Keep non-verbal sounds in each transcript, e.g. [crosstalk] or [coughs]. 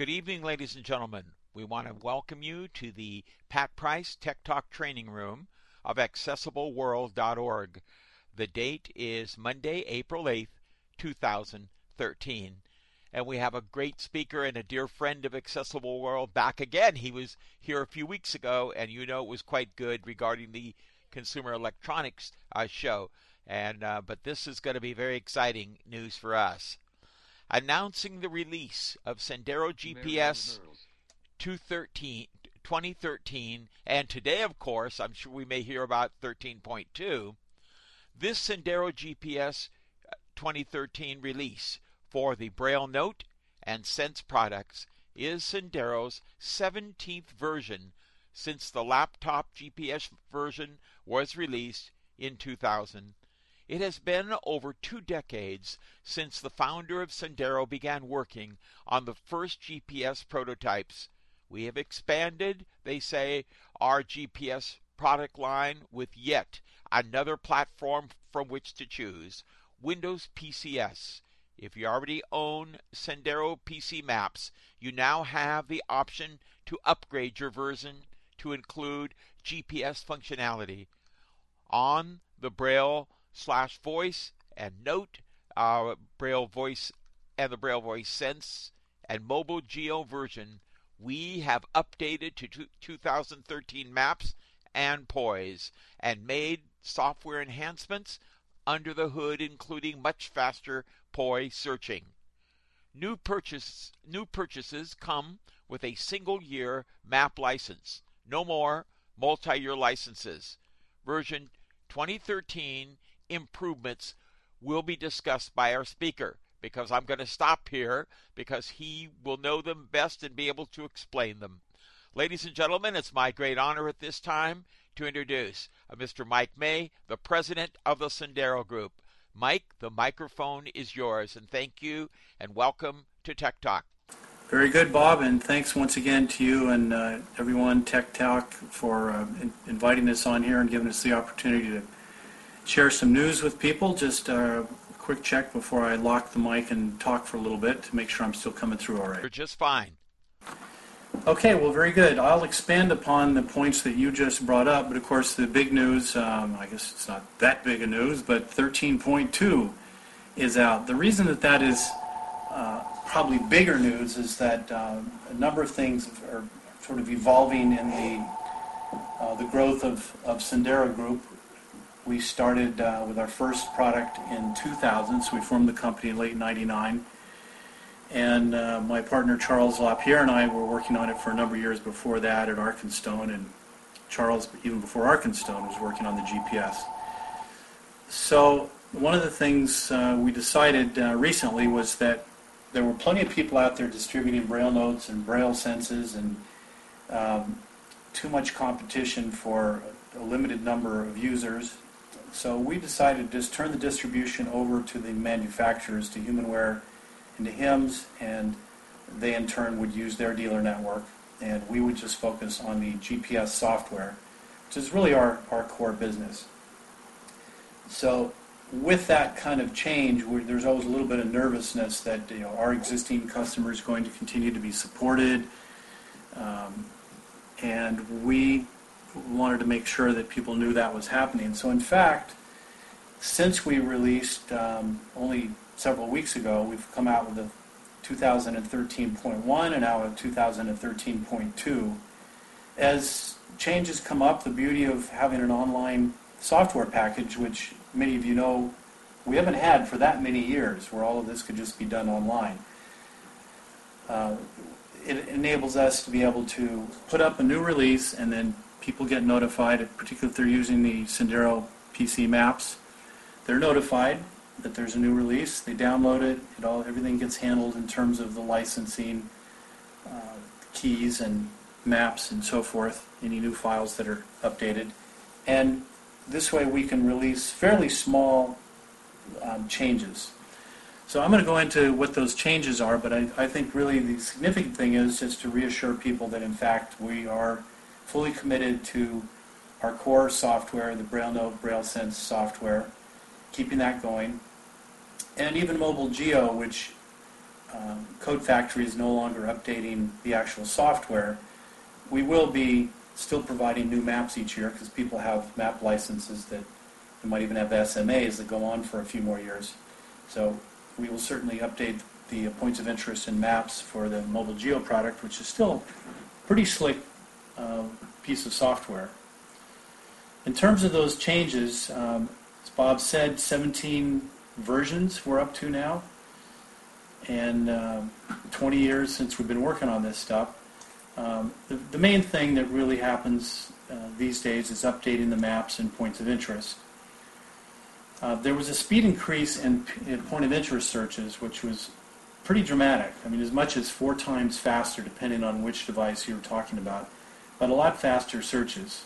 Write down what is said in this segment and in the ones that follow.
Good evening, ladies and gentlemen. We want to welcome you to the Pat Price Tech Talk Training Room of AccessibleWorld.org. The date is Monday, April 8th, 2013. And we have a great speaker and a dear friend of Accessible World back again. He was here a few weeks ago, and you know it was quite good regarding the Consumer Electronics uh, show. And uh, but this is going to be very exciting news for us announcing the release of Sendero GPS 213, 2013, and today, of course, I'm sure we may hear about 13.2. This Sendero GPS uh, 2013 release for the Braille Note and Sense products is Sendero's 17th version since the laptop GPS version was released in 2000. It has been over two decades since the founder of Sendero began working on the first GPS prototypes. We have expanded, they say, our GPS product line with yet another platform from which to choose Windows PCS. If you already own Sendero PC Maps, you now have the option to upgrade your version to include GPS functionality. On the Braille slash voice and note, uh, Braille voice and the Braille voice sense and mobile geo version, we have updated to 2013 maps and POIs and made software enhancements under the hood, including much faster POI searching. New, purchase, new purchases come with a single year map license. No more multi year licenses. Version 2013 improvements will be discussed by our speaker because I'm going to stop here because he will know them best and be able to explain them. Ladies and gentlemen, it's my great honor at this time to introduce uh, Mr. Mike May, the president of the Sendero Group. Mike, the microphone is yours, and thank you and welcome to Tech Talk. Very good, Bob, and thanks once again to you and uh, everyone, Tech Talk, for uh, in- inviting us on here and giving us the opportunity to share some news with people. Just a quick check before I lock the mic and talk for a little bit to make sure I'm still coming through all right. You're just fine. Okay, well, very good. I'll expand upon the points that you just brought up, but of course, the big news um, I guess it's not that big a news, but 13.2 is out. The reason that that is uh, probably bigger news is that um, a number of things are sort of evolving in the uh, the growth of, of Sendero Group we started uh, with our first product in 2000, so we formed the company in late 99. And uh, my partner Charles LaPierre and I were working on it for a number of years before that at Arkenstone, and Charles, even before Arkenstone, was working on the GPS. So one of the things uh, we decided uh, recently was that there were plenty of people out there distributing Braille notes and Braille senses, and um, too much competition for a limited number of users so we decided to just turn the distribution over to the manufacturers, to Humanware and to HIMS, and they in turn would use their dealer network, and we would just focus on the GPS software, which is really our, our core business. So with that kind of change, there's always a little bit of nervousness that you know, our existing customers going to continue to be supported, um, and we wanted to make sure that people knew that was happening. So in fact, since we released um, only several weeks ago, we've come out with a 2013.1 and now a 2013.2. As changes come up, the beauty of having an online software package, which many of you know we haven't had for that many years, where all of this could just be done online. Uh, it enables us to be able to put up a new release and then people get notified, particularly if they're using the Sendero PC maps. They're notified that there's a new release. They download it. It all everything gets handled in terms of the licensing, uh, keys and maps and so forth. Any new files that are updated, and this way we can release fairly small um, changes. So I'm going to go into what those changes are, but I, I think really the significant thing is just to reassure people that in fact we are fully committed to our core software, the BrailleNote, BrailleSense software, keeping that going, and even Mobile Geo, which um, Code Factory is no longer updating the actual software, we will be still providing new maps each year because people have map licenses that they might even have SMAs that go on for a few more years. So we will certainly update the points of interest and maps for the mobile geo product, which is still pretty slick uh, piece of software. In terms of those changes, um, as Bob said, 17 versions we're up to now, and uh, 20 years since we've been working on this stuff. Um, the, the, main thing that really happens uh, these days is updating the maps and points of interest. Uh, there was a speed increase in, in, point of interest searches, which was pretty dramatic. I mean, as much as four times faster, depending on which device you're talking about, but a lot faster searches,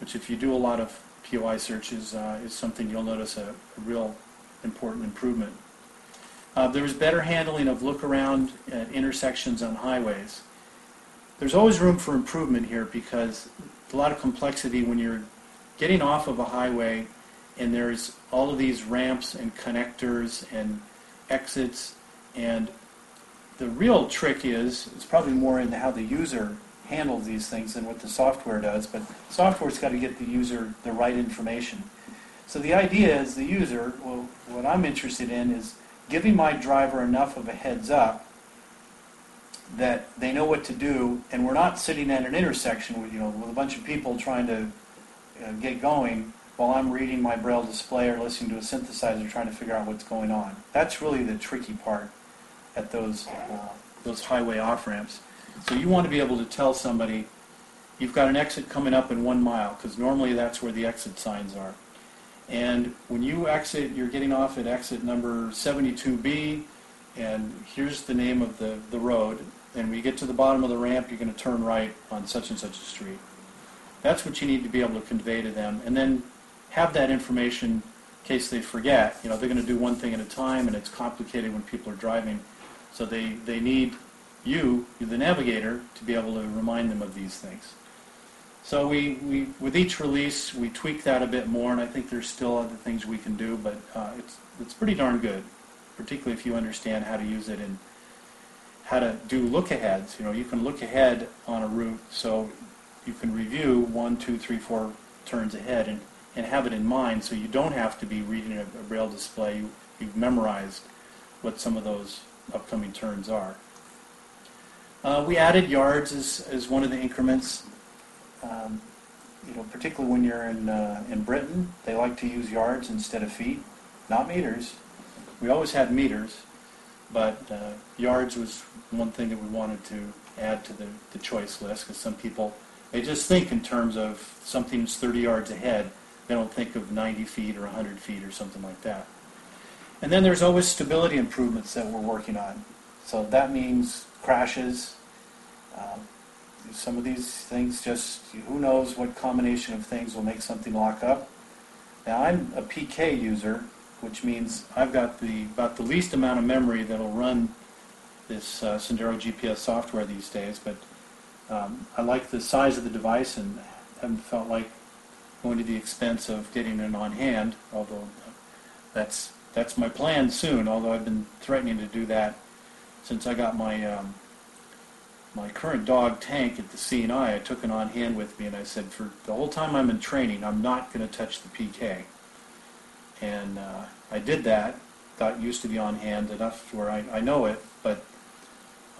which if you do a lot of POI searches uh, is something you'll notice a, a real important improvement. Uh, there was better handling of look around at intersections on highways. There's always room for improvement here because a lot of complexity when you're getting off of a highway and there's all of these ramps and connectors and exits and the real trick is it's probably more in how the user handles these things than what the software does, but software's got to get the user the right information. So the idea is the user, well, what I'm interested in is giving my driver enough of a heads up that they know what to do, and we're not sitting at an intersection with, you know, with a bunch of people trying to uh, get going while I'm reading my braille display or listening to a synthesizer trying to figure out what's going on. That's really the tricky part at those uh, those highway off ramps. So you want to be able to tell somebody you've got an exit coming up in one mile because normally that's where the exit signs are. And when you exit, you're getting off at exit number 72B, and here's the name of the, the road. And when you get to the bottom of the ramp, you're going to turn right on such and such a street. That's what you need to be able to convey to them. And then have that information in case they forget. You know, they're going to do one thing at a time, and it's complicated when people are driving. So they, they need you, the navigator, to be able to remind them of these things. So we, we, with each release, we tweak that a bit more, and I think there's still other things we can do, but uh, it's, it's pretty darn good, particularly if you understand how to use it and how to do look-aheads. You know, you can look ahead on a route, so you can review one, two, three, four turns ahead and, and have it in mind, so you don't have to be reading a, a braille display. You, you've memorized what some of those upcoming turns are. Uh, we added yards as, as one of the increments um, you know, particularly when you're in, uh, in Britain, they like to use yards instead of feet, not meters. We always had meters, but uh, yards was one thing that we wanted to add to the, the choice list because some people, they just think in terms of something's 30 yards ahead. They don't think of 90 feet or 100 feet or something like that. And then there's always stability improvements that we're working on. So that means crashes, um, some of these things just, who knows what combination of things will make something lock up. Now I'm a PK user, which means I've got the about the least amount of memory that'll run this uh, Sendero GPS software these days, but um, I like the size of the device and haven't felt like going to the expense of getting it on hand, although that's that's my plan soon, although I've been threatening to do that since I got my um, my current dog Tank at the CNI, I took it on hand with me and I said, for the whole time I'm in training, I'm not going to touch the PK. And uh, I did that, got used to be on hand enough where I, I know it, but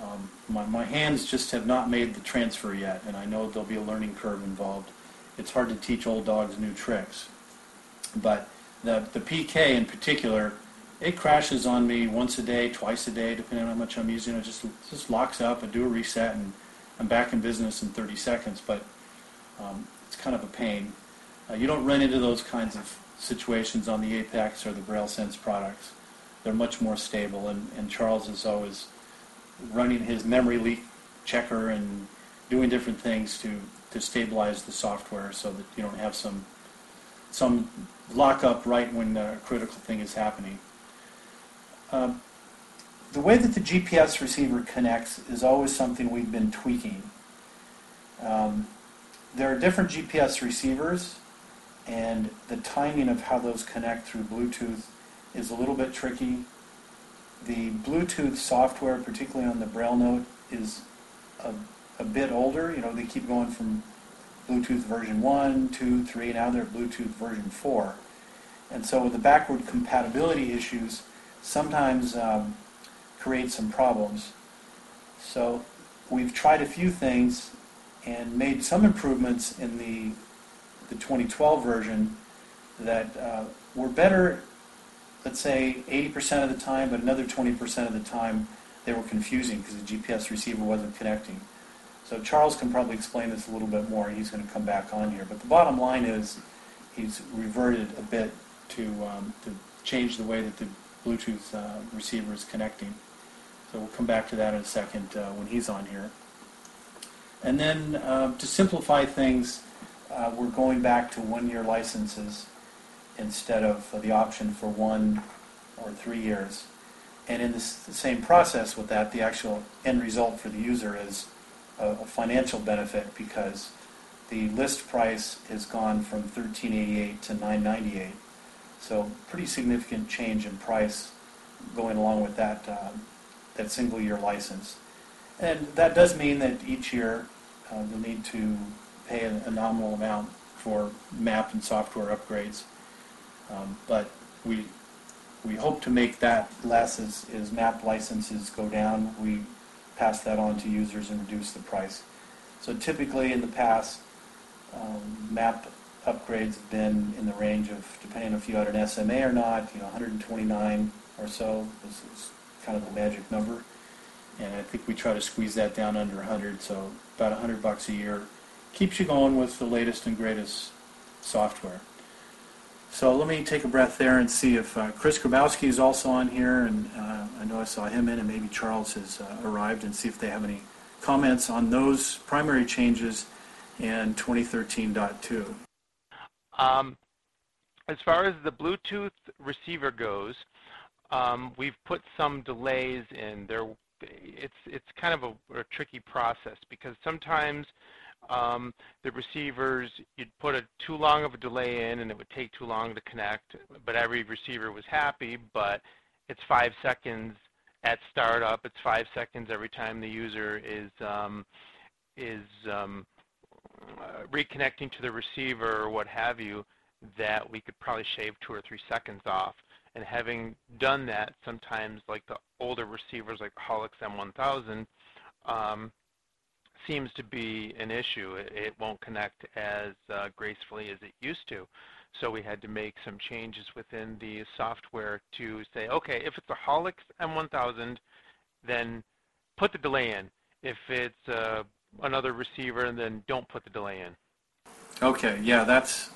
um, my, my hands just have not made the transfer yet, and I know there'll be a learning curve involved. It's hard to teach old dogs new tricks. But the, the PK in particular, it crashes on me once a day, twice a day, depending on how much I'm using. It just just locks up. I do a reset, and I'm back in business in 30 seconds. But um, it's kind of a pain. Uh, you don't run into those kinds of situations on the Apex or the Braille Sense products. They're much more stable, and, and Charles is always running his memory leak checker and doing different things to, to stabilize the software so that you don't have some some lockup right when a critical thing is happening. Um, the way that the GPS receiver connects is always something we've been tweaking. Um, there are different GPS receivers, and the timing of how those connect through Bluetooth is a little bit tricky. the Bluetooth software, particularly on the Braille Note, is a, a bit older. You know, they keep going from Bluetooth version 1, 2, 3, now they're Bluetooth version 4. And so with the backward compatibility issues sometimes um, create some problems. So we've tried a few things and made some improvements in the, the 2012 version that uh, were better, let's say 80% of the time, but another 20% of the time they were confusing because the GPS receiver wasn't connecting. So Charles can probably explain this a little bit more. He's going to come back on here. But the bottom line is he's reverted a bit to, um, to change the way that the Bluetooth uh, receiver is connecting. So we'll come back to that in a second uh, when he's on here. And then uh, to simplify things, uh, we're going back to one-year licenses instead of the option for one or three years. And in this, the same process with that, the actual end result for the user is a, a financial benefit because the list price has gone from 1388 to 998. So pretty significant change in price going along with that, uh, that single year license. And that does mean that each year uh, you'll need to pay a, nominal amount for map and software upgrades. Um, but we we hope to make that less as, as map licenses go down. We pass that on to users and reduce the price. So typically in the past, um, map upgrades have been in the range of, depending if you had an SMA or not, you know, 129 or so is, is kind of the magic number. And I think we try to squeeze that down under 100, so about 100 bucks a year keeps you going with the latest and greatest software. So let me take a breath there and see if uh, Chris Grabowski is also on here, and uh, I know I saw him in, and maybe Charles has uh, arrived, and see if they have any comments on those primary changes in 2013.2. Um, as far as the Bluetooth receiver goes, um, we've put some delays in there. It's it's kind of a, a tricky process because sometimes um, the receivers, you'd put a too long of a delay in and it would take too long to connect, but every receiver was happy, but it's five seconds at startup, it's five seconds every time the user is, um, is um, reconnecting to the receiver or what have you, that we could probably shave two or three seconds off. And having done that, sometimes like the older receivers like Holux M1000, um, seems to be an issue. It, it won't connect as uh, gracefully as it used to. So we had to make some changes within the software to say, okay, if it's a Holux M1000, then put the delay in. If it's uh, another receiver, and then don't put the delay in. Okay, yeah, that's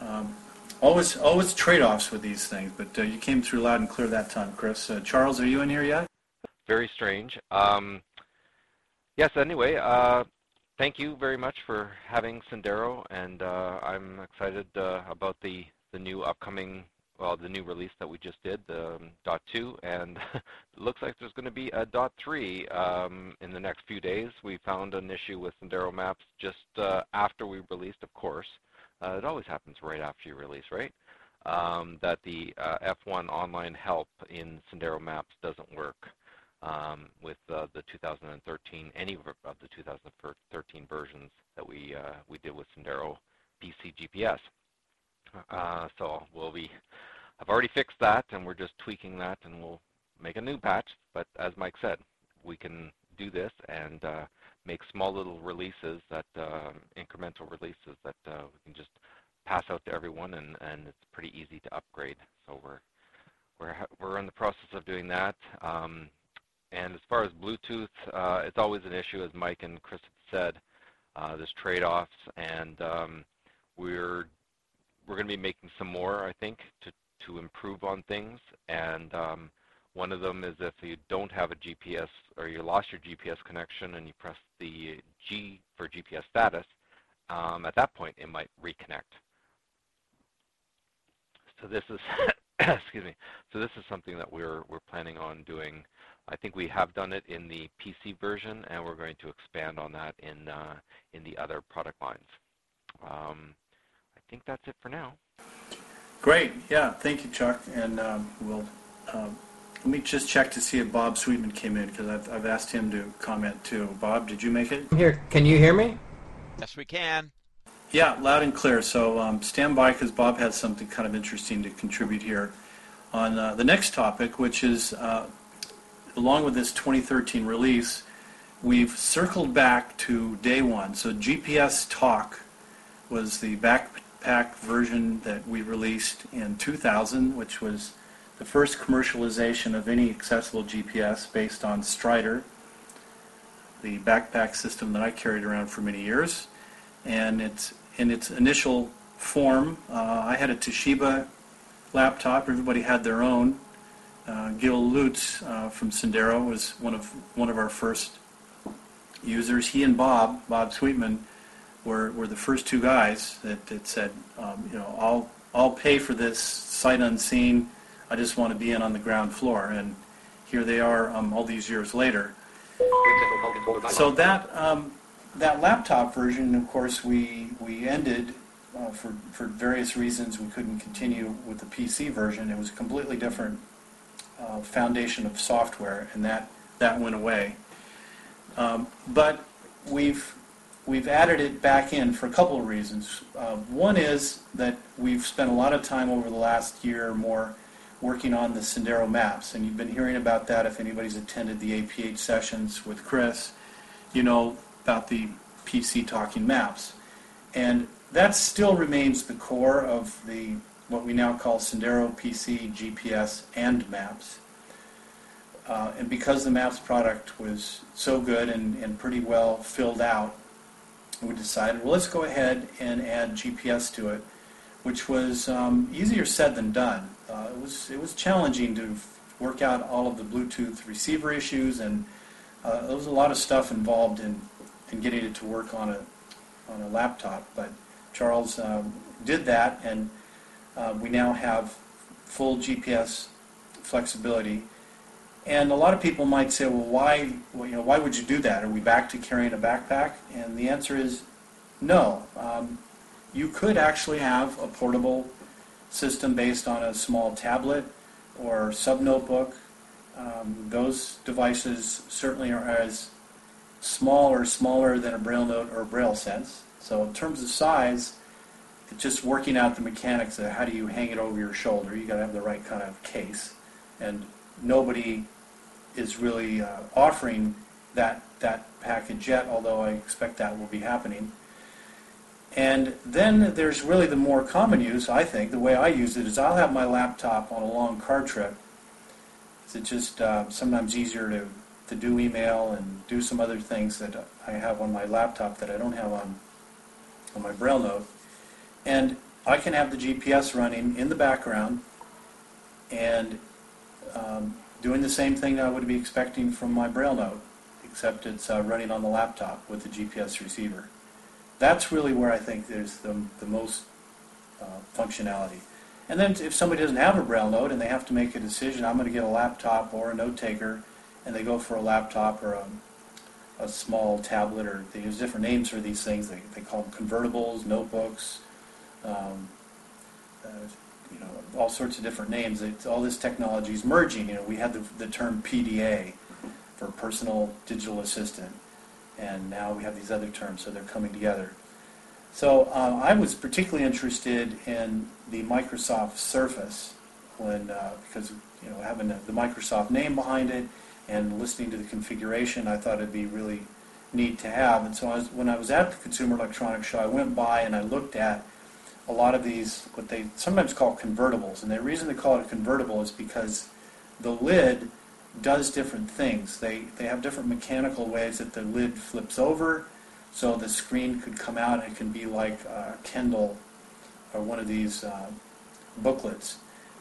um, always always trade-offs with these things. But uh, you came through loud and clear that time, Chris. Uh, Charles, are you in here yet? Very strange. Um, yes, anyway, uh, thank you very much for having Sendero, and uh, I'm excited uh, about the, the new upcoming, well, the new release that we just did, the um, two, and [laughs] it looks like there's going to be a dot three um, in the next few days. We found an issue with Sendero Maps just uh, after we released, of course. Uh, it always happens right after you release, right? Um, that the uh, F1 online help in Sendero Maps doesn't work um, with uh, the 2013, any of the 2013 versions that we uh, we did with Sendero PC GPS. Uh, so we'll be, I've already fixed that, and we're just tweaking that, and we'll make a new patch. But as Mike said, we can do this and uh, make small little releases that uh, incremental releases that uh, we can just pass out to everyone, and, and it's pretty easy to upgrade. So we're we're we're in the process of doing that. Um, and as far as Bluetooth, uh, it's always an issue, as Mike and Chris said. Uh, there's trade-offs, and um, we're we're going to be making some more, I think, to to improve on things. And um, one of them is if you don't have a GPS or you lost your GPS connection and you press the G for GPS status, um, at that point it might reconnect. So this is [coughs] excuse me. So this is something that we're we're planning on doing I think we have done it in the PC version, and we're going to expand on that in uh, in the other product lines. Um, think that's it for now. Great. Yeah. Thank you, Chuck. And um, we'll um, let me just check to see if Bob Sweetman came in because I've, I've asked him to comment too. Bob, did you make it? I'm here. Can you hear me? Yes, we can. Yeah, loud and clear. So um, stand by because Bob has something kind of interesting to contribute here on uh, the next topic, which is uh, along with this 2013 release, we've circled back to day one. So GPS Talk was the backpack version that we released in 2000, which was the first commercialization of any accessible GPS based on Strider, the backpack system that I carried around for many years. And it's in its initial form, uh, I had a Toshiba laptop. Everybody had their own. Uh, Gil Lutz uh, from Sendero was one of one of our first users. He and Bob, Bob Sweetman, were, were the first two guys that, that said, um, you know, I'll I'll pay for this sight unseen. I just want to be in on the ground floor. And here they are, um, all these years later. So that um, that laptop version, of course, we we ended uh, for for various reasons. We couldn't continue with the PC version. It was a completely different uh, foundation of software, and that that went away. Um, but we've we've added it back in for a couple of reasons. Uh, one is that we've spent a lot of time over the last year or more working on the Sendero maps, and you've been hearing about that if anybody's attended the APH sessions with Chris. You know about the PC talking maps. And that still remains the core of the what we now call Sendero PC, GPS, and Maps. Uh, and because the Maps product was so good and, and pretty well filled out, we decided, well, let's go ahead and add GPS to it, which was um, easier said than done. Uh, it was it was challenging to work out all of the Bluetooth receiver issues, and uh, there was a lot of stuff involved in and getting it to work on a on a laptop. But Charles um, did that, and uh, we now have full GPS flexibility. And a lot of people might say, well, why, well, you know, why would you do that? Are we back to carrying a backpack? And the answer is no. Um, you could actually have a portable system based on a small tablet or sub notebook. Um, those devices certainly are as small or smaller than a braille note or braille sense. So in terms of size, it's just working out the mechanics of how do you hang it over your shoulder. You got to have the right kind of case, and nobody is really uh, offering that that package yet. Although I expect that will be happening. And then there's really the more common use. I think the way I use it is I'll have my laptop on a long car trip. It's just uh, sometimes easier to to do email and do some other things that I have on my laptop that I don't have on on my Braille note. And I can have the GPS running in the background and um, doing the same thing I would be expecting from my Braille note, except it's uh, running on the laptop with the GPS receiver. That's really where I think there's the, the most uh, functionality. And then if somebody doesn't have a Braille note and they have to make a decision, I'm going to get a laptop or a note taker and they go for a laptop or a, a small tablet, or they use different names for these things. They, they call them convertibles, notebooks, um, uh, you know, all sorts of different names. It's, all this technology is merging. You know, we had the, the term PDA for personal digital assistant, and now we have these other terms, so they're coming together. So uh, I was particularly interested in the Microsoft Surface when uh, because you know having the Microsoft name behind it and listening to the configuration, I thought it'd be really neat to have. And so I was, when I was at the Consumer Electronics Show, I went by and I looked at a lot of these, what they sometimes call convertibles. And the reason they call it a convertible is because the lid does different things. They, they have different mechanical ways that the lid flips over, so the screen could come out. And it can be like a Kindle or one of these uh, booklets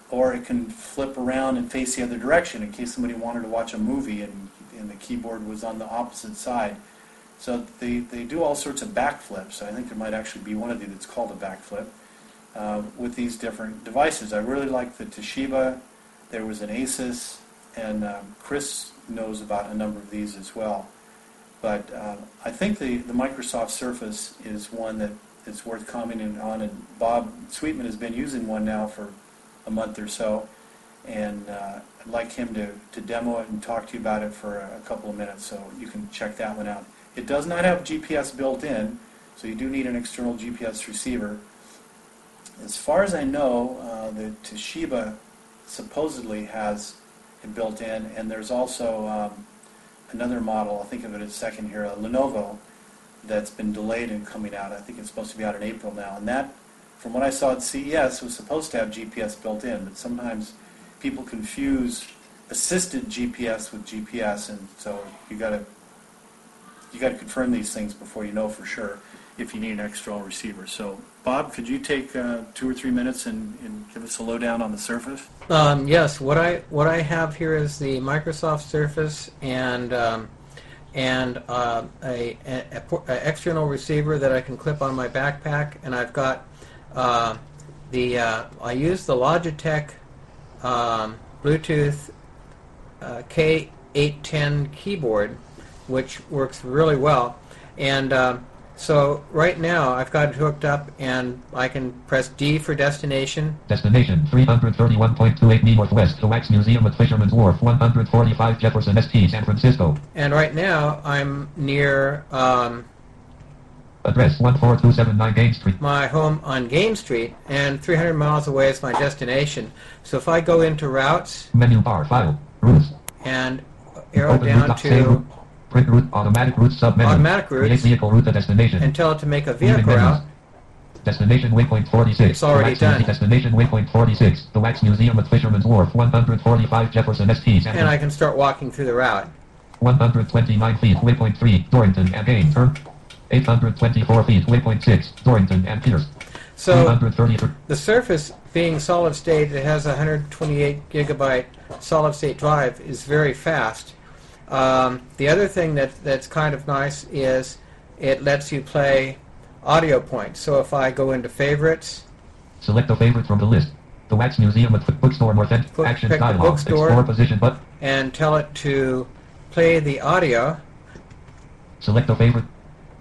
or it can flip around and face the other direction in case somebody wanted to watch a movie and, and the keyboard was on the opposite side. So they, they do all sorts of backflips. I think there might actually be one of these that's called a backflip uh, with these different devices. I really like the Toshiba. There was an Asus, and um, Chris knows about a number of these as well. But uh, I think the, the Microsoft Surface is one that is worth commenting on, and Bob Sweetman has been using one now for a month or so. and uh, I'd like him to, to demo it and talk to you about it for a, a couple of minutes, so you can check that one out. It does not have GPS built in, so you do need an external GPS receiver. As far as I know, uh, the Toshiba supposedly has it built in, and there's also um, another model, I'll think of it as second here, a Lenovo, that's been delayed in coming out. I think it's supposed to be out in April now, and that, from what I saw at CES, was supposed to have GPS built in, but sometimes people confuse assisted GPS with GPS, and so you got to you got to confirm these things before you know for sure if you need an external receiver. So, Bob, could you take uh, two or three minutes and, and give us a lowdown on the Surface? Um, yes, what I what I have here is the Microsoft Surface and um, and uh, a, a, a, external receiver that I can clip on my backpack, and I've got uh, the uh, I use the Logitech um, Bluetooth uh, K810 keyboard, which works really well, and uh, so right now I've got it hooked up, and I can press D for destination. Destination 331.28 me Northwest, the Wax Museum at Fisherman's Wharf, 145 Jefferson St. San Francisco. And right now I'm near um, Address 14279 Game Street. my home on Game Street, and 300 miles away is my destination. So if I go into routes Menu bar file. Routes. and arrow Open down to route. Print route automatic route submenu. Automatic routes. Create vehicle route to destination. and tell it to make a vehicle route, Destination waypoint 46. It's already Wax done. Museum- Destination waypoint 46. The Wax Museum at Fisherman's Wharf, 145 Jefferson St. San and I can start walking through the route. 129 feet, waypoint 3, Dorrington and Gain. Turn. 824 feet, waypoint 6, Dorrington and Pierce. So the Surface, being solid state, it has a 128 gigabyte solid state drive, is very fast. Um, the other thing that that's kind of nice is it lets you play audio points. So if I go into favorites, Select a favorite from the list. The Wax Museum at the Bookstore North End. Book- Action pick the dialog. bookstore. Explore position but and tell it to play the audio, select a favorite.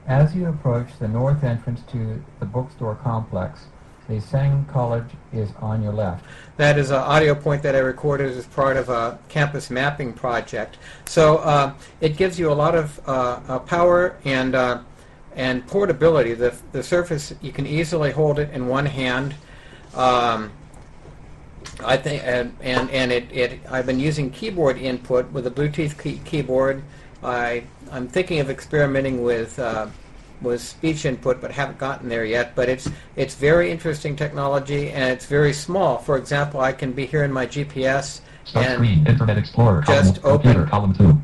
As you approach the north entrance to the bookstore complex, the Sang College is on your left. That is an audio point that I recorded as part of a campus mapping project. So uh, it gives you a lot of uh, uh, power and uh, and portability. The the Surface you can easily hold it in one hand. Um, I think and and, and it, it I've been using keyboard input with a Bluetooth key, keyboard. I I'm thinking of experimenting with. Uh, with speech input, but haven't gotten there yet. But it's it's very interesting technology, and it's very small. For example, I can be here in my GPS, Start and screen. Internet Explorer. Just column, Computer. open Column 2.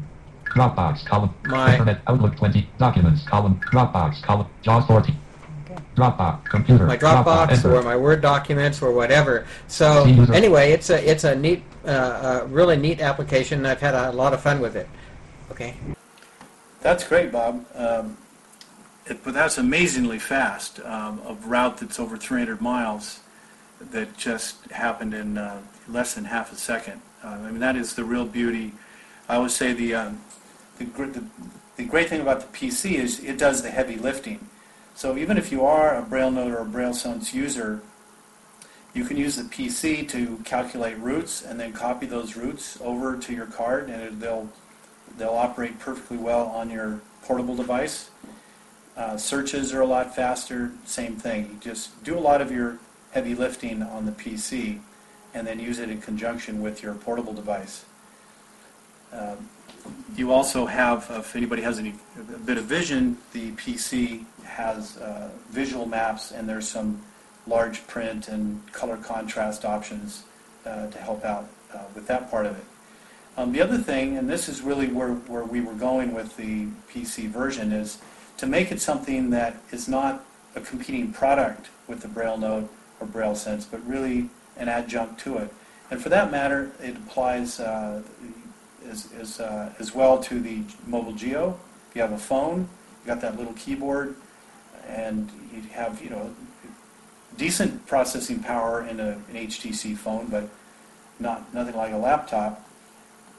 Dropbox. Column. My- Internet. Outlook 20. Documents. Column. Dropbox. Column. JAWS 40. Dropbox. Computer. my Dropbox Enter. or my Word documents or whatever. So anyway, it's a it's a neat, uh, uh, really neat application. I've had a lot of fun with it. Okay. That's great, Bob. Um, it, but that's amazingly fast. Um, a route that's over 300 miles that just happened in uh, less than half a second. Uh, I mean, that is the real beauty. I would say the, um, the, the the great thing about the PC is it does the heavy lifting. So even if you are a Braille Note or a Braille Sense user, you can use the PC to calculate routes and then copy those routes over to your card, and it, they'll they'll operate perfectly well on your portable device. Uh, searches are a lot faster. Same thing. You just do a lot of your heavy lifting on the PC, and then use it in conjunction with your portable device. Um, you also have, uh, if anybody has any a bit of vision, the PC has uh, visual maps, and there's some large print and color contrast options uh, to help out uh, with that part of it. Um, the other thing, and this is really where, where we were going with the PC version, is to make it something that is not a competing product with the Braille Note or Braille Sense, but really an adjunct to it. And for that matter, it applies uh, as, as, uh, as well to the mobile Geo. If you have a phone, you got that little keyboard, and you have you know decent processing power in a, an HTC phone, but not nothing like a laptop.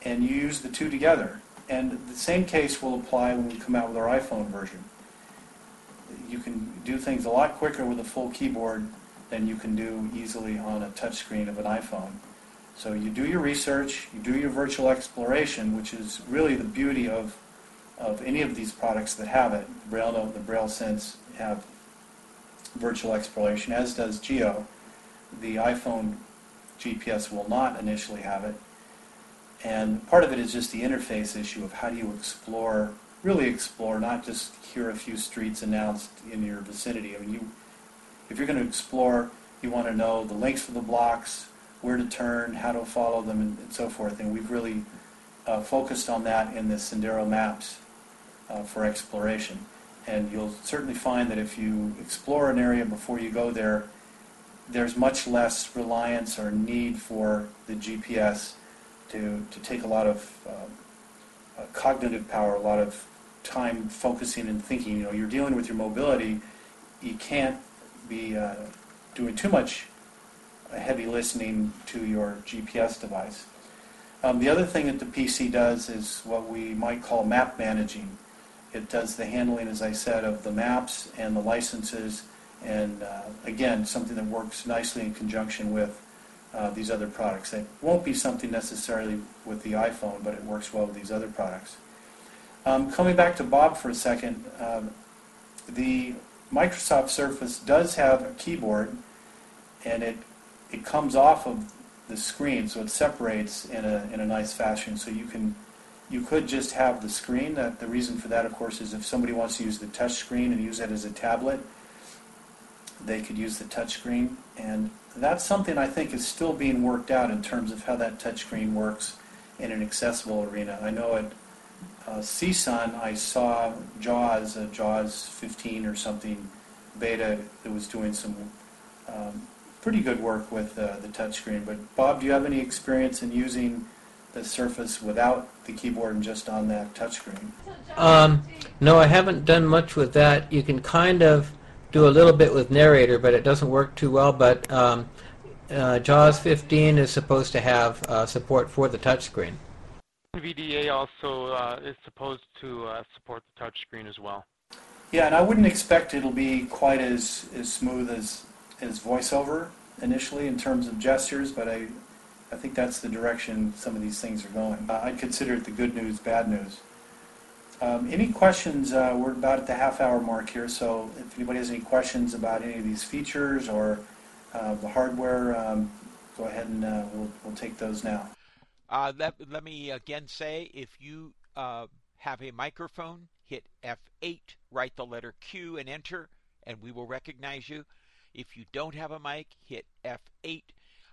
And you use the two together. And the same case will apply when we come out with our iPhone version. You can do things a lot quicker with a full keyboard than you can do easily on a touchscreen of an iPhone. So you do your research, you do your virtual exploration, which is really the beauty of, of any of these products that have it. Braille Note, the Braille Sense have virtual exploration, as does Geo. The iPhone GPS will not initially have it. And part of it is just the interface issue of how do you explore, really explore, not just hear a few streets announced in your vicinity. I mean, you, if you're going to explore, you want to know the links for the blocks, where to turn, how to follow them, and, and so forth. And we've really uh, focused on that in the Sendero maps uh, for exploration. And you'll certainly find that if you explore an area before you go there, there's much less reliance or need for the GPS to, to take a lot of uh, uh, cognitive power, a lot of time focusing and thinking. You know, you're dealing with your mobility. You can't be uh, doing too much heavy listening to your GPS device. Um, the other thing that the PC does is what we might call map managing. It does the handling, as I said, of the maps and the licenses, and uh, again, something that works nicely in conjunction with uh, these other products. It won't be something necessarily with the iPhone, but it works well with these other products. Um, coming back to Bob for a second, um, the Microsoft Surface does have a keyboard, and it it comes off of the screen, so it separates in a in a nice fashion. So you can you could just have the screen. That the reason for that, of course, is if somebody wants to use the touch screen and use it as a tablet, they could use the touch screen. And that's something I think is still being worked out in terms of how that touch screen works in an accessible arena. I know at uh, CSUN I saw JAWS, a JAWS 15 or something beta that was doing some um, pretty good work with uh, the touchscreen. But Bob, do you have any experience in using the Surface without the keyboard and just on that touchscreen? Um, no, I haven't done much with that. You can kind of do a little bit with Narrator, but it doesn't work too well. But um, uh, JAWS 15 is supposed to have uh, support for the touchscreen. NVDA also uh, is supposed to uh, support the touchscreen as well. Yeah, and I wouldn't expect it'll be quite as, as smooth as as voiceover initially in terms of gestures, but I, I think that's the direction some of these things are going. Uh, I'd consider it the good news, bad news. Um, any questions? Uh, we're about at the half hour mark here, so if anybody has any questions about any of these features or uh, the hardware, um, go ahead and uh, we'll, we'll take those now. Uh, let, let me again say if you uh, have a microphone, hit F8, write the letter Q and enter, and we will recognize you. If you don't have a mic, hit F8,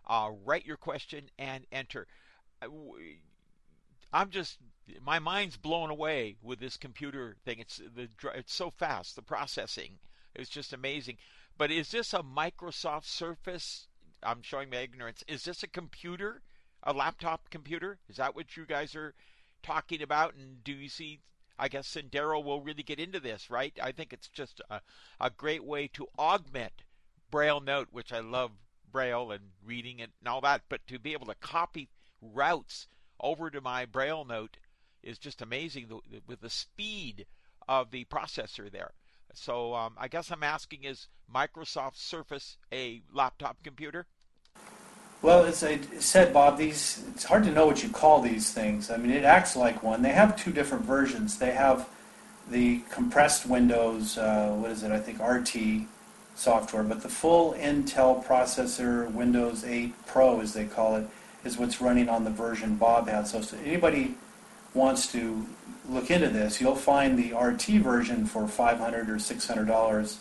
uh, write your question, and enter. I'm just my mind's blown away with this computer thing. It's the it's so fast. The processing is just amazing. But is this a Microsoft Surface? I'm showing my ignorance. Is this a computer, a laptop computer? Is that what you guys are talking about? And do you see? I guess Sendero will really get into this, right? I think it's just a, a great way to augment Braille note, which I love Braille and reading it and all that, but to be able to copy routes over to my Braille note is just amazing with the speed of the processor there. So um, I guess I'm asking is Microsoft Surface a laptop computer? Well, as I said, Bob, these it's hard to know what you call these things. I mean, it acts like one. They have two different versions. They have the compressed Windows, uh, what is it? I think RT, software, but the full Intel processor, Windows 8 Pro as they call it, is what's running on the version Bob has. So if anybody wants to look into this, you'll find the RT version for 500 or 600 dollars.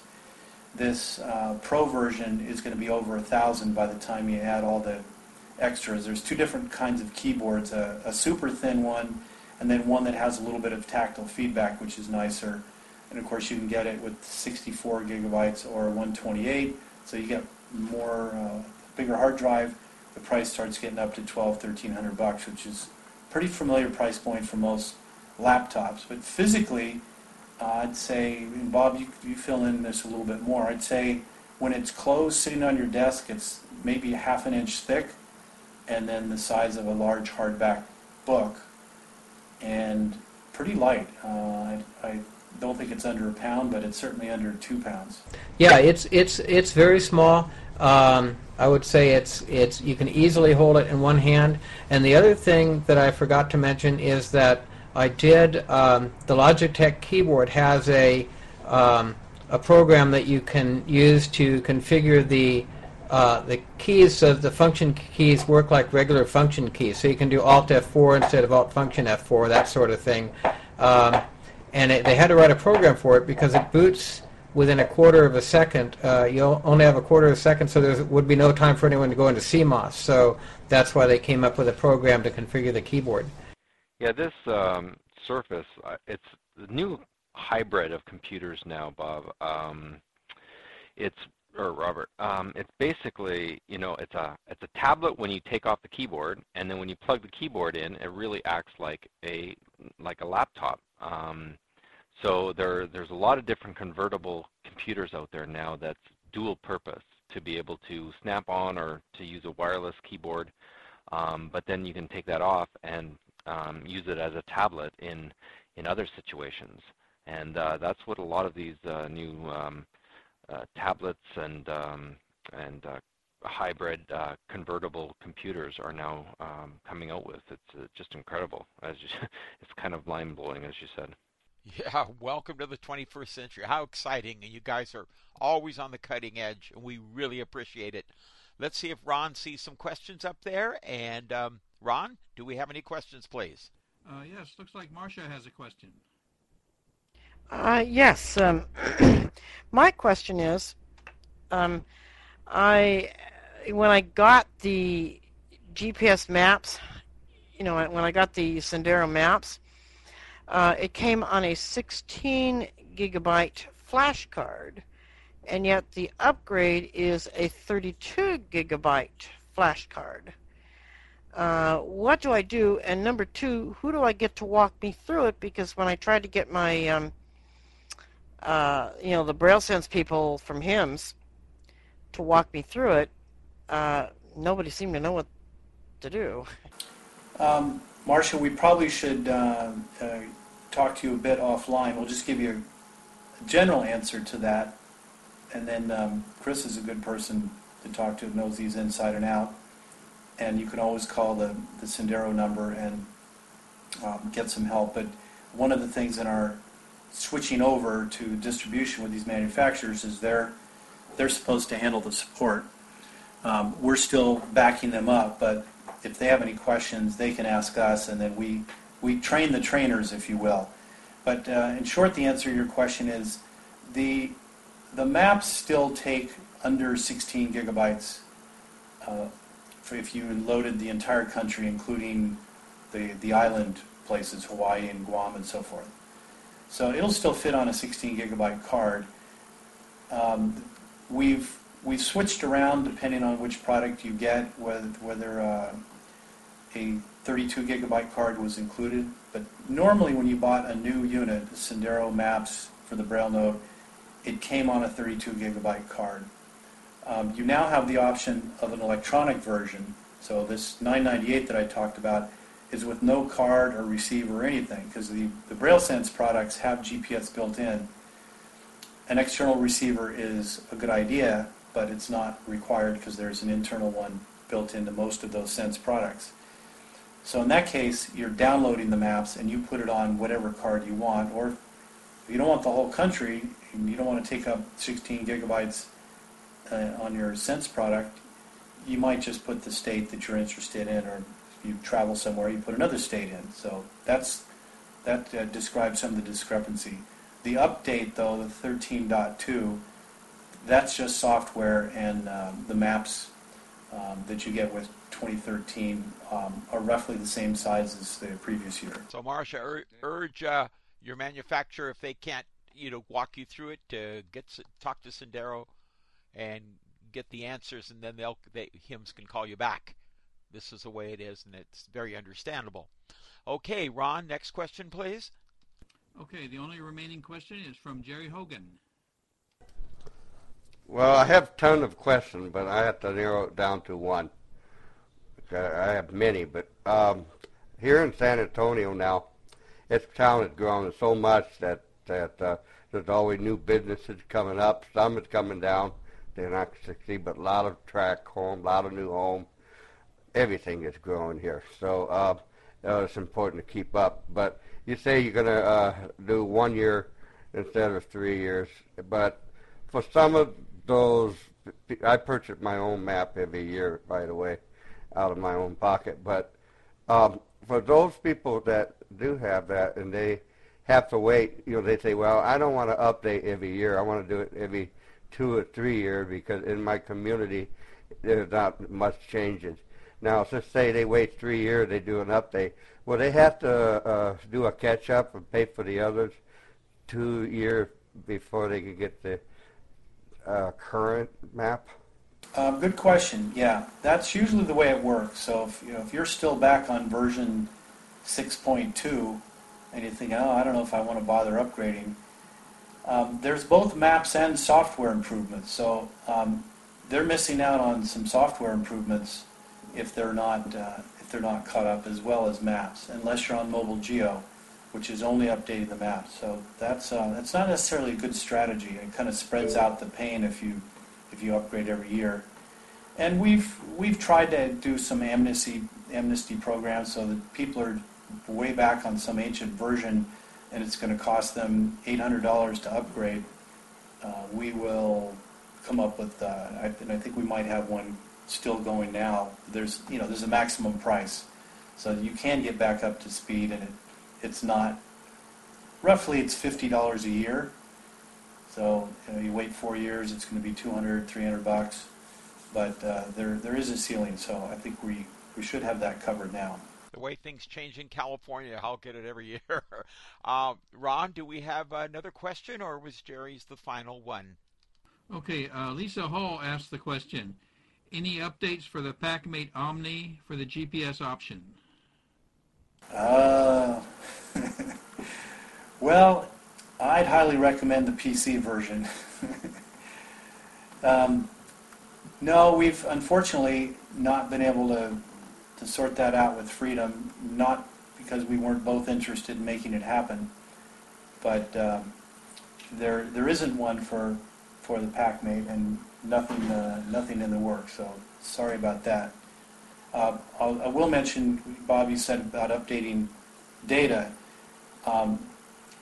This uh, Pro version is going to be over a thousand by the time you add all the extras. There's two different kinds of keyboards: a, a super thin one, and then one that has a little bit of tactile feedback, which is nicer. And of course, you can get it with 64 gigabytes or 128. So you get more, uh, bigger hard drive. The price starts getting up to 12, 1300 bucks, which is pretty familiar price point for most laptops. But physically, uh, I'd say, Bob, you, you fill in this a little bit more. I'd say when it's closed, sitting on your desk, it's maybe a half an inch thick, and then the size of a large hardback book, and pretty light. Uh, I, I don't think it's under a pound, but it's certainly under two pounds. Yeah, it's it's it's very small. Um, I would say it's it's you can easily hold it in one hand. And the other thing that I forgot to mention is that I did um, the Logitech keyboard has a um, a program that you can use to configure the uh, the keys so the function keys work like regular function keys. So you can do Alt F4 instead of Alt Function F4, that sort of thing. Um, and it, they had to write a program for it because it boots within a quarter of a second. Uh, you only have a quarter of a second, so there would be no time for anyone to go into CMOS. So that's why they came up with a program to configure the keyboard. Yeah, this um, Surface, uh, it's the new hybrid of computers now, Bob. Um, it's or Robert. Um, it's basically, you know, it's a it's a tablet when you take off the keyboard, and then when you plug the keyboard in, it really acts like a like a laptop. Um, so there, there's a lot of different convertible computers out there now that's dual purpose to be able to snap on or to use a wireless keyboard. Um, but then you can take that off and um, use it as a tablet in, in other situations. And uh, that's what a lot of these uh, new um, uh, tablets and, um, and uh, hybrid uh, convertible computers are now um, coming out with. It's uh, just incredible. As you, [laughs] it's kind of mind blowing, as you said. Yeah, welcome to the 21st century. How exciting! And you guys are always on the cutting edge, and we really appreciate it. Let's see if Ron sees some questions up there. And um, Ron, do we have any questions, please? Uh, yes, looks like Marcia has a question. Uh, yes. Um, [clears throat] my question is, um, I when I got the GPS maps, you know, when I got the Sendero maps, uh, it came on a 16 gigabyte flash card, and yet the upgrade is a 32 gigabyte flash card. Uh, what do I do? And number two, who do I get to walk me through it? Because when I tried to get my, um, uh, you know, the Braille Sense people from HIMS to walk me through it, uh, nobody seemed to know what to do. Um, Marcia, we probably should uh, uh, talk to you a bit offline. We'll just give you a general answer to that. And then um, Chris is a good person to talk to, knows these inside and out. And you can always call the, the Sendero number and um, get some help. But one of the things in our switching over to distribution with these manufacturers is they're, they're supposed to handle the support. Um, we're still backing them up, but if they have any questions, they can ask us, and then we, we train the trainers, if you will. But uh, in short, the answer to your question is the, the maps still take under 16 gigabytes uh, if you loaded the entire country, including the, the island places, Hawaii and Guam and so forth. So it'll still fit on a 16 gigabyte card. Um, we've we've switched around depending on which product you get, whether whether uh, a 32 gigabyte card was included. But normally, when you bought a new unit, Sendero Maps for the Braille Note, it came on a 32 gigabyte card. Um, you now have the option of an electronic version. So this 998 that I talked about is with no card or receiver or anything because the, the Braille Sense products have GPS built in. An external receiver is a good idea, but it's not required because there's an internal one built into most of those Sense products. So in that case, you're downloading the maps and you put it on whatever card you want, or if you don't want the whole country, and you don't want to take up 16 gigabytes uh, on your Sense product, you might just put the state that you're interested in, or if you travel somewhere, you put another state in. So that's that uh, describes some of the discrepancy. The update, though, the 13.2, that's just software, and um, the maps um, that you get with 2013 um, are roughly the same size as the previous year. So, Marcia, ur- urge uh, your manufacturer if they can't, you know, walk you through it to get talk to Sendero and get the answers, and then they'll they, HIMS can call you back. This is the way it is, and it's very understandable. Okay, Ron, next question, please. Okay, the only remaining question is from Jerry Hogan. Well, I have a ton of questions, but I have to narrow it down to one. I have many, but um, here in San Antonio now, its town has grown so much that that uh, there's always new businesses coming up. Some is coming down. They're not succeed, but a lot of track home, a lot of new home. Everything is growing here. So uh, uh, it's important to keep up. But you say you're going to uh, do one year instead of three years. But for some of those, I purchase my own map every year, by the way, out of my own pocket. But um, for those people that do have that and they have to wait, you know, they say, well, I don't want to update every year. I want to do it every two or three years because in my community there's not much changes. Now, let's say they wait three years, they do an update. Well, they have to uh, do a catch up and pay for the others two years before they can get the uh, current map. Uh, good question. Yeah, that's usually the way it works. So if you know if you're still back on version 6.2 and you think, oh, I don't know if I want to bother upgrading, um, there's both maps and software improvements. So um, they're missing out on some software improvements if they're not uh, if they're not caught up as well as maps, unless you're on mobile geo, which is only updating the maps. So that's uh, that's not necessarily a good strategy. It kind of spreads out the pain if you if you upgrade every year. And we've we've tried to do some amnesty amnesty programs so that people are way back on some ancient version and it's going to cost them $800 to upgrade. Uh, we will come up with, uh, I, and I think we might have one still going now. There's you know there's a maximum price, so you can get back up to speed, and it it's not roughly it's fifty dollars a year. So you, know, you wait four years, it's going to be 200, 300 bucks, but uh, there there is a ceiling. So I think we we should have that covered now. The way things change in California, I'll get it every [laughs] year. Uh, Ron, do we have another question, or was Jerry's the final one? Okay, uh, Lisa Hall asked the question. Any updates for the PAC Mate Omni for the GPS option? Uh, [laughs] well, I'd highly recommend the PC version. [laughs] um, no, we've unfortunately not been able to, to sort that out with Freedom, not because we weren't both interested in making it happen, but um, there there isn't one for for the PAC Mate and nothing uh, nothing in the works. So sorry about that. Uh, I'll, I will mention, Bobby said about updating data. Um,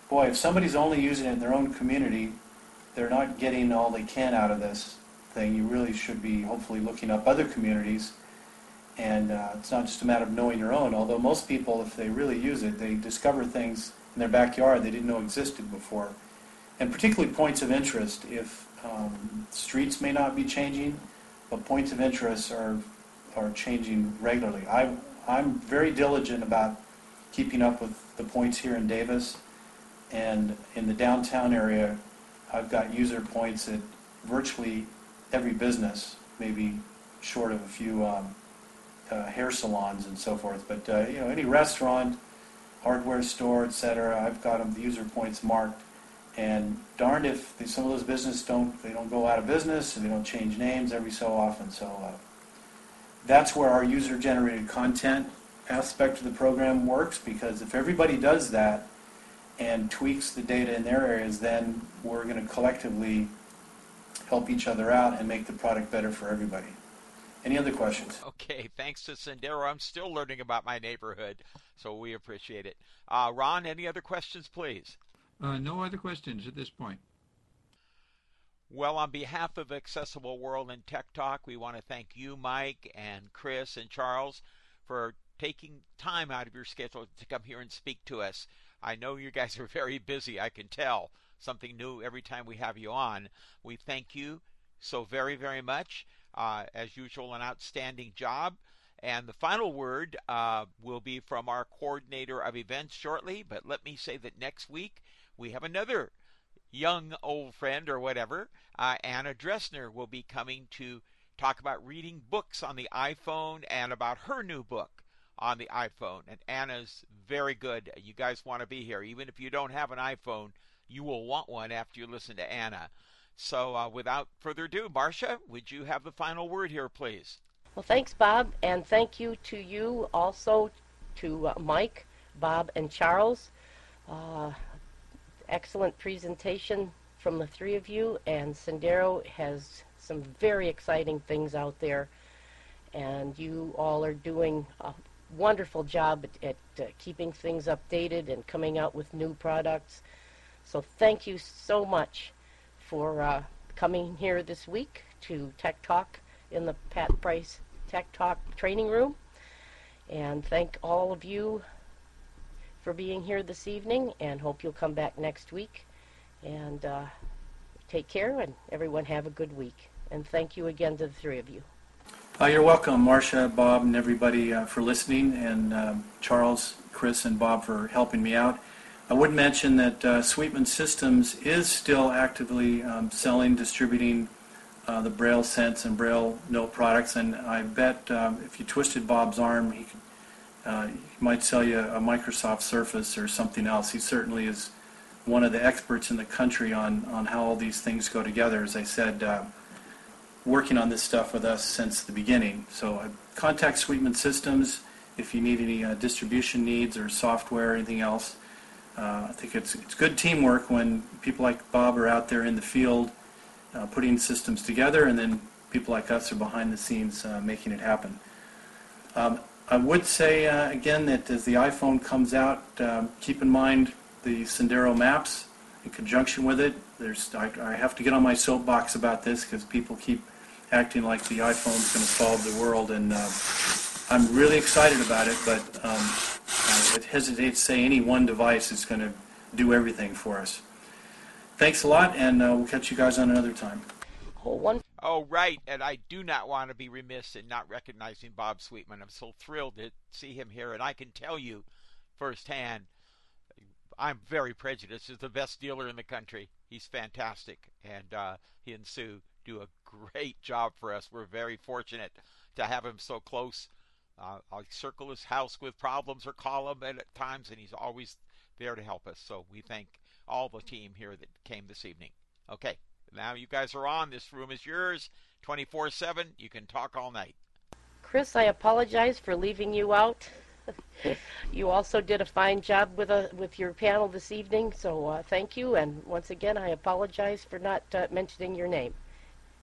boy, if somebody's only using it in their own community, they're not getting all they can out of this thing. You really should be hopefully looking up other communities. And uh, it's not just a matter of knowing your own, although most people, if they really use it, they discover things in their backyard they didn't know existed before. And particularly points of interest. If um, streets may not be changing, but points of interest are are changing regularly. I, I'm very diligent about keeping up with the points here in Davis, and in the downtown area, I've got user points at virtually every business, maybe short of a few um, uh, hair salons and so forth. But uh, you know, any restaurant, hardware store, etc., I've got them the user points marked. And darned if some of those businesses don't they don't go out of business and they don't change names every so often. So uh, that's where our user-generated content aspect of the program works because if everybody does that and tweaks the data in their areas, then we're going to collectively help each other out and make the product better for everybody. Any other questions? Okay, thanks to Sendero. I'm still learning about my neighborhood, so we appreciate it. Uh, Ron, any other questions, please? Uh, no other questions at this point. Well, on behalf of Accessible World and Tech Talk, we want to thank you, Mike, and Chris, and Charles for taking time out of your schedule to come here and speak to us. I know you guys are very busy, I can tell. Something new every time we have you on. We thank you so very, very much. Uh, as usual, an outstanding job. And the final word uh, will be from our coordinator of events shortly. But let me say that next week we have another young old friend or whatever, uh, Anna Dresner will be coming to talk about reading books on the iPhone and about her new book on the iPhone. And Anna's very good. You guys want to be here. Even if you don't have an iPhone, you will want one after you listen to Anna. So uh, without further ado, Marcia, would you have the final word here, please? Well, thanks, Bob, and thank you to you also, to uh, Mike, Bob, and Charles. Uh, excellent presentation from the three of you, and Sendero has some very exciting things out there, and you all are doing a wonderful job at, at uh, keeping things updated and coming out with new products. So thank you so much for uh, coming here this week to Tech Talk in the Pat Price Tech Talk training room. And thank all of you for being here this evening and hope you'll come back next week. And uh, take care and everyone have a good week. And thank you again to the three of you. Uh, you're welcome, Marcia, Bob, and everybody uh, for listening, and um, Charles, Chris, and Bob for helping me out. I would mention that uh, Sweetman Systems is still actively um, selling, distributing uh, the Braille Sense and Braille Note products, and I bet um, if you twisted Bob's arm, he, could, uh, he might sell you a Microsoft Surface or something else. He certainly is one of the experts in the country on, on how all these things go together. As I said, working on this stuff with us since the beginning. So contact Sweetman Systems if you need any distribution needs or software or anything else. Uh, I think it's, it's good teamwork when people like Bob are out there in the field uh, putting systems together and then people like us are behind the scenes uh, making it happen. Um, I would say uh, again that as the iPhone comes out, um, keep in mind the Sendero maps in conjunction with it. There's I, I have to get on my soapbox about this because people keep acting like the iPhone's going to solve the world, and uh, I'm really excited about it. But um, I would hesitate to say any one device is going to do everything for us. Thanks a lot, and uh, we'll catch you guys on another time. Oh, one. Oh, right. And I do not want to be remiss in not recognizing Bob Sweetman. I'm so thrilled to see him here. And I can tell you firsthand, I'm very prejudiced. He's the best dealer in the country. He's fantastic. And uh, he and Sue do a great job for us. We're very fortunate to have him so close. Uh, I circle his house with problems or call him at times, and he's always there to help us. So we thank all the team here that came this evening. Okay, now you guys are on. This room is yours 24 7. You can talk all night. Chris, I apologize for leaving you out. [laughs] you also did a fine job with a, with your panel this evening, so uh, thank you. And once again, I apologize for not uh, mentioning your name.